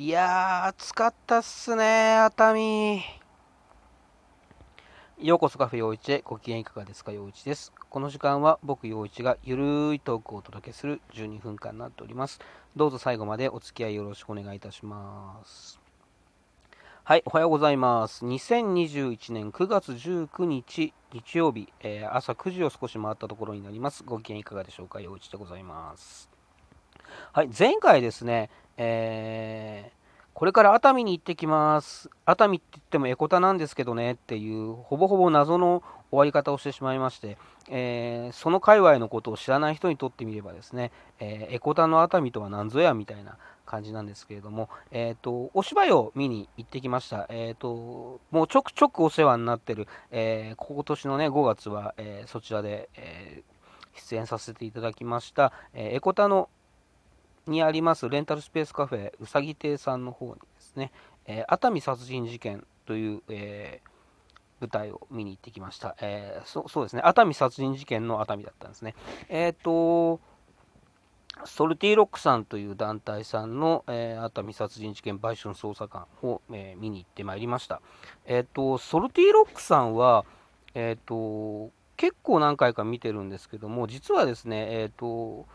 いやー、暑かったっすね、熱海。ようこそカフェ陽一へご機嫌いかがですか？陽一です。この時間は僕陽一がゆるいトークをお届けする12分間になっております。どうぞ最後までお付き合いよろしくお願いいたします。はい、おはようございます。2021年9月19日日曜日、えー、朝9時を少し回ったところになります。ご機嫌いかがでしょうか？陽一でございます。はい、前回ですね、えー、これから熱海に行ってきます。熱海って言ってもエコタなんですけどねっていう、ほぼほぼ謎の終わり方をしてしまいまして、えー、その界隈のことを知らない人にとってみればですね、えー、エコタの熱海とは何ぞやみたいな感じなんですけれども、えーと、お芝居を見に行ってきました、えーと、もうちょくちょくお世話になってる、えー、今年の、ね、5月は、えー、そちらで、えー、出演させていただきました、えエコタのにありますレンタルスペースカフェうさぎ亭さんの方にですね、えー、熱海殺人事件という、えー、舞台を見に行ってきました。えー、そそうですね、熱海殺人事件の熱海だったんですね。えっ、と、ソルティーロックさんという団体さんの、えー、熱海殺人事件売春捜査官を、えー、見に行ってまいりました。えっ、と、ソルティーロックさんは、えっ、と、結構何回か見てるんですけども、実はですね、えっ、と、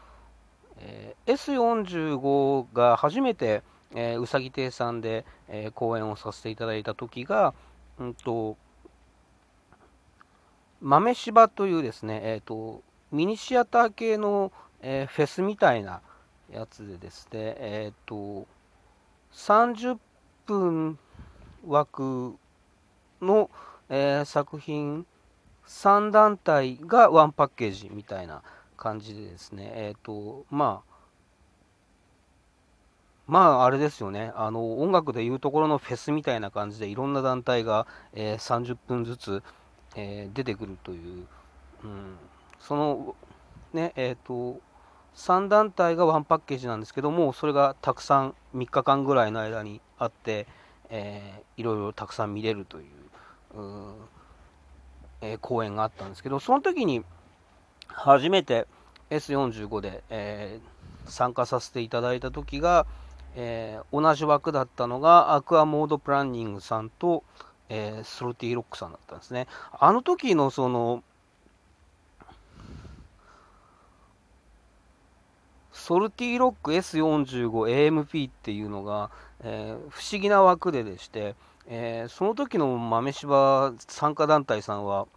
えー、S45 が初めて、えー、うさぎ亭さんで、えー、講演をさせていただいた時が、うんと、豆柴というですね、えーと、ミニシアター系の、えー、フェスみたいなやつでですね、えっ、ー、と、30分枠の、えー、作品3団体がワンパッケージみたいな感じでですね、えっ、ー、と、まあ、まあ、あれですよね、あの音楽でいうところのフェスみたいな感じで、いろんな団体が、えー、30分ずつ、えー、出てくるという、うん、その、ね、えっ、と、3団体がワンパッケージなんですけども、それがたくさん3日間ぐらいの間にあって、えー、いろいろたくさん見れるという、うえー、公演があったんですけど、その時に、初めて S45 で、えー、参加させていただいた時が、えー、同じ枠だったのがアクアモードプランニングさんと、えー、ソルティロックさんだったんですね。あの時のそのソルティロック S45AMP っていうのが、えー、不思議な枠ででして、えー、その時の豆柴参加団体さんは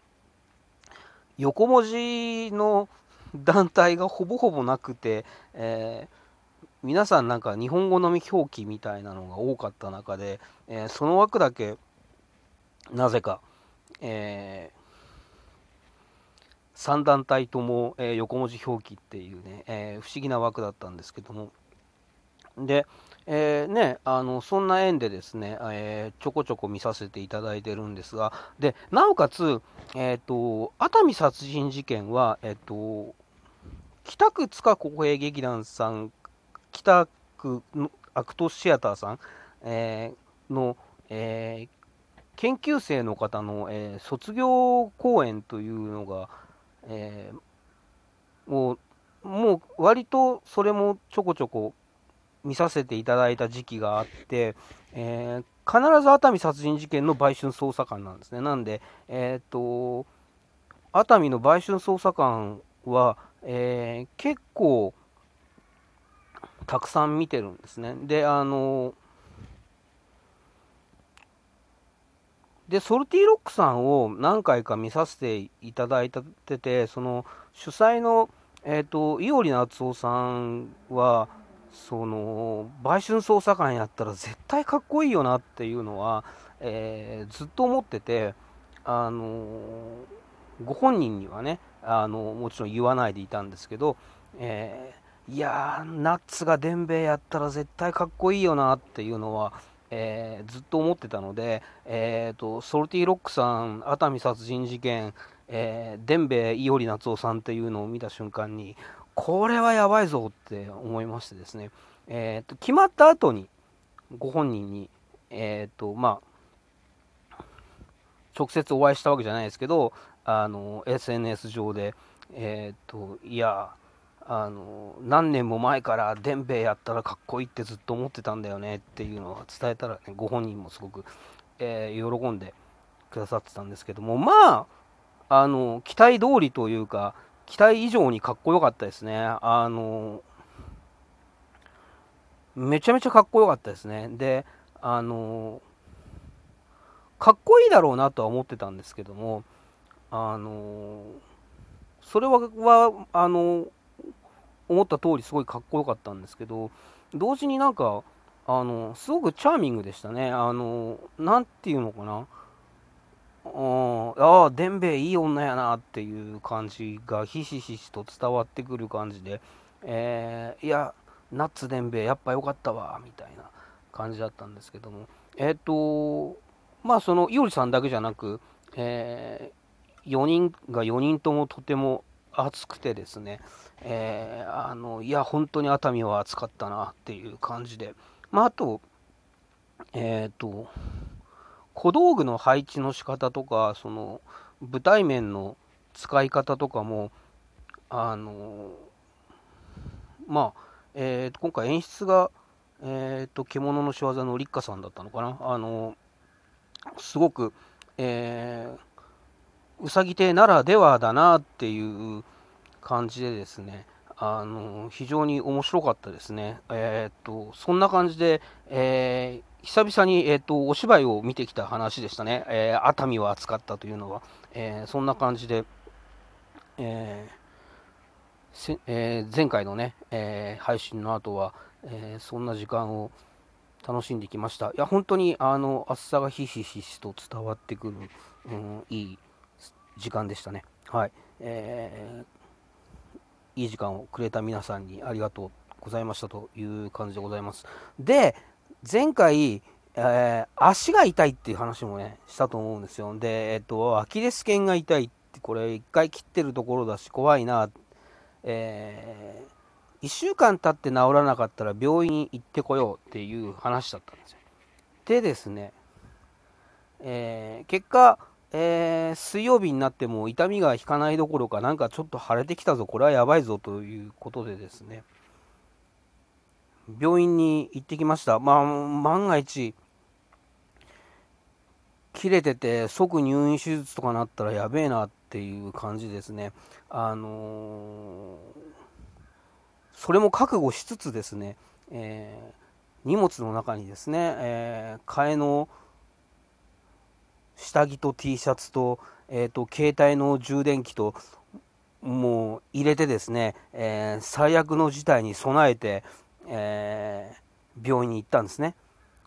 横文字の団体がほぼほぼなくて、えー、皆さんなんか日本語のみ表記みたいなのが多かった中で、えー、その枠だけなぜか、えー、3団体とも、え横文字表記っていうね、え不思議な枠だったんですけども。で、えー、ね、あのそんな縁でですね、えー、ちょこちょこ見させていただいてるんですが、でなおかつ、えーと、熱海殺人事件は、えーと、北区塚国営劇団さん、北区のアクトシアターさん、えー、の、え研究生の方の、え卒業公演というのが、えもうもう割とそれもちょこちょこ見させていただいた時期があって、えー、必ず熱海殺人事件の売春捜査官なんですね。なんで、えっ、と、熱海の売春捜査官は、えー、結構たくさん見てるんですね。で、あので、ソルティロックさんを何回か見させていただいてて、その主催の、えっ、ー、と、伊織夏夫さんは、その売春捜査官やったら絶対かっこいいよなっていうのは、えー、ずっと思ってて、あのご本人にはねあのもちろん言わないでいたんですけど、えー、いやナッツがデンベやったら絶対かっこいいよなっていうのは、えー、ずっと思ってたので、えーと、ソルティロックさん熱海殺人事件、えー、デンベ伊織夏夫さんっていうのを見た瞬間にこれはやばいぞって思いましてですね、えーと、決まった後にご本人に、えーとまあ、直接お会いしたわけじゃないですけどあの SNS 上で、えーと、いやあの何年も前から伝兵衛やったらかっこいいってずっと思ってたんだよねっていうのは伝えたらねご本人もすごく、えー、喜んでくださってたんですけどもまああの期待通りというか期待以上にかっこよかったですね。あのめちゃめちゃかっこよかったですね。であのかっこいいだろうなとは思ってたんですけどもあのそれははあの思った通りすごいかっこよかったんですけど同時になんかあのすごくチャーミングでしたね。あのなんていうのかな。ああ伝兵衛いい女やなっていう感じがひしひしと伝わってくる感じで、えー、いやナッツ伝兵衛やっぱ良かったわみたいな感じだったんですけども。えっ、ー、とまあそのいおりさんだけじゃなく、えー、4人が4人ともとても熱くてですね、えー、あのいや本当に熱海は熱かったなっていう感じで、まあ、あとえっ、ー、と小道具の配置の仕方とかその舞台面の使い方とかもあのまあ、えー、今回演出が、えーと、獣の仕業の立花さんだったのかな。あのすごく、えー、うさぎ亭ならではだなっていう感じでですね、あの非常に面白かったですね。えー、っと、そんな感じで、えー、久々に、えー、っと、お芝居を見てきた話でしたね。えー、熱海は暑かったというのは、えそんな感じで、ええ前回のね、え配信の後は、えそんな時間を楽しんできました。いや、本当にあの暑さがひしひしと伝わってくる、うん、いい時間でしたね。はい。えー、いい時間をくれた皆さんにありがとうございましたという感じでございます。で、前回、えー、足が痛いっていう話もね、したと思うんですよ。で、えっと、アキレス腱が痛いって、これ一回切ってるところだし、怖いな、えー1週間経って治らなかったら病院に行ってこようっていう話だったんですよ。でですね、えー、結果、えー、水曜日になっても痛みが引かないどころかなんかちょっと腫れてきたぞこれはやばいぞということでですね。病院に行ってきました。まあ万が一切れてて即入院手術とかなったらやべえなっていう感じですね。あのーそれも覚悟しつつですね、えー、荷物の中にですね、えー、替えの下着と T シャツと,、えーと、携帯の充電器ともう入れてですね、えー、最悪の事態に備えて、えー、病院に行ったんですね。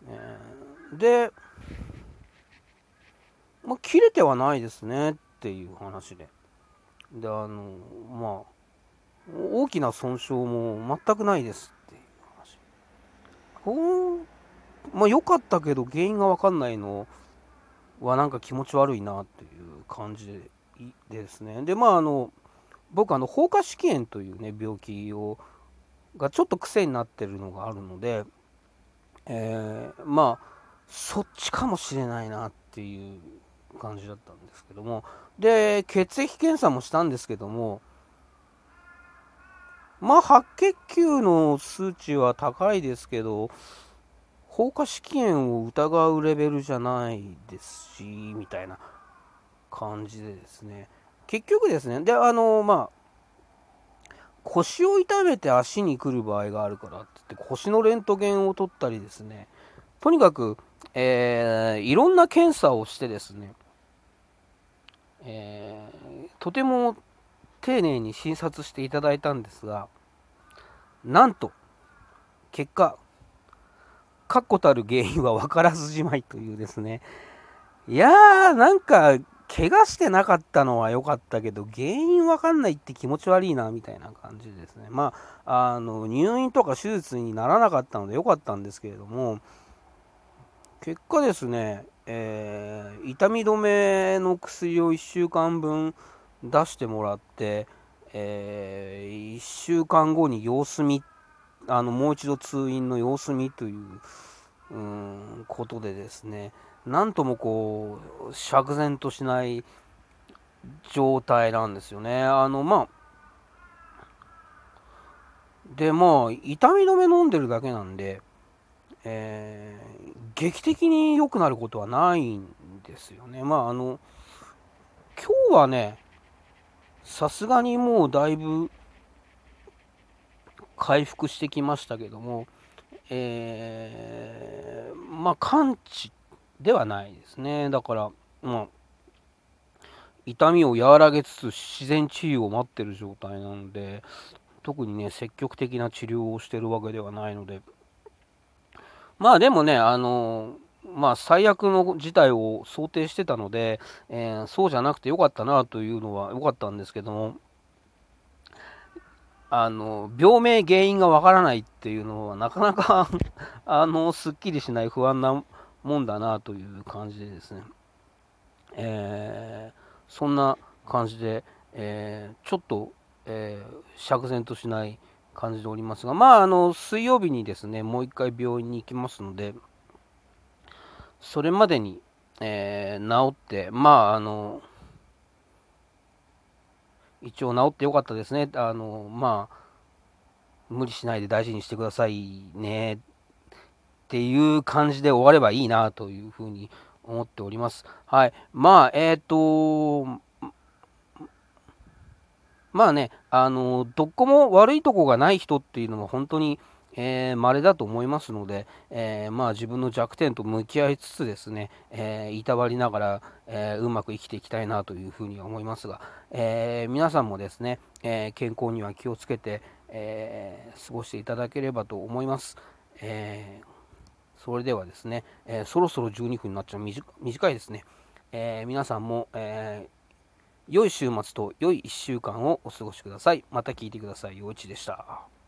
えー、で、まあ、切れてはないですねっていう話で。で、あの、まあ、大きな損傷も全くないですっていう話。ほんまあ良かったけど原因が分かんないのはなんか気持ち悪いなっていう感じですね。で、まああの、僕あの放火試験というね病気をがちょっと癖になってるのがあるので、えー、まあそっちかもしれないなっていう感じだったんですけどもで血液検査もしたんですけどもまあ、白血球の数値は高いですけど、放火試験を疑うレベルじゃないですし、みたいな感じでですね。結局ですね、で、あの、まあ、腰を痛めて足に来る場合があるからって言って、腰のレントゲンを取ったりですね、とにかく、えー、いろんな検査をしてですね、えー、とても丁寧に診察していただいたんですがなんと結果確固たる原因は分からずじまいというですね。いやーなんか怪我してなかったのは良かったけど原因わかんないって気持ち悪いなみたいな感じですね。まああの入院とか手術にならなかったので良かったんですけれども結果ですね、えー、痛み止めの薬を1週間分出してもらって、えー、1週間後に様子見っあのもう一度通院の様子見といううんことでですねなんともこう釈然としない状態なんですよね。あのまあで、まあ、痛み止め飲んでるだけなんで、えー、劇的に良くなることはないんですよね。まあ、あの、今日はね、さすがにもうだいぶ回復してきましたけども、えー、まあ、完治ではないですね。だから、まあ、痛みを和らげつつ自然治癒を待ってる状態なので、特にね、積極的な治療をしてるわけではないので、まあでもね、あのまあ、最悪の事態を想定してたので、えー、そうじゃなくてよかったなというのは良かったんですけども、あの病名原因がわからないっていうのはなかなか あのすっきりしない不安なもんだなという感じでですね、えー、そんな感じで、えー、ちょっと、えー、釈然としない感じでおりますが、まあ、あの水曜日にですね、もう一回病院に行きますので、それまでに、えー、治って、まあ、あの、一応治ってよかったですね。あの、まあ、無理しないで大事にしてくださいねっていう感じで終わればいいなというふうに思っております。はい。まあ、えっ、ー、と、まあね、あの、どこも悪いとこがない人っていうのも本当に、えー、稀だと思いますので、えー、まあ自分の弱点と向き合いつつですね、えー、いたわりながら、えうまく生きていきたいなというふうには思いますが、え皆さんもですね、え健康には気をつけて、え過ごしていただければと思います。えそれではですね、えそろそろ12分になっちゃう短いですね。え皆さんも、え良い週末と良い1週間をお過ごしください。また聞いてください。陽一でした。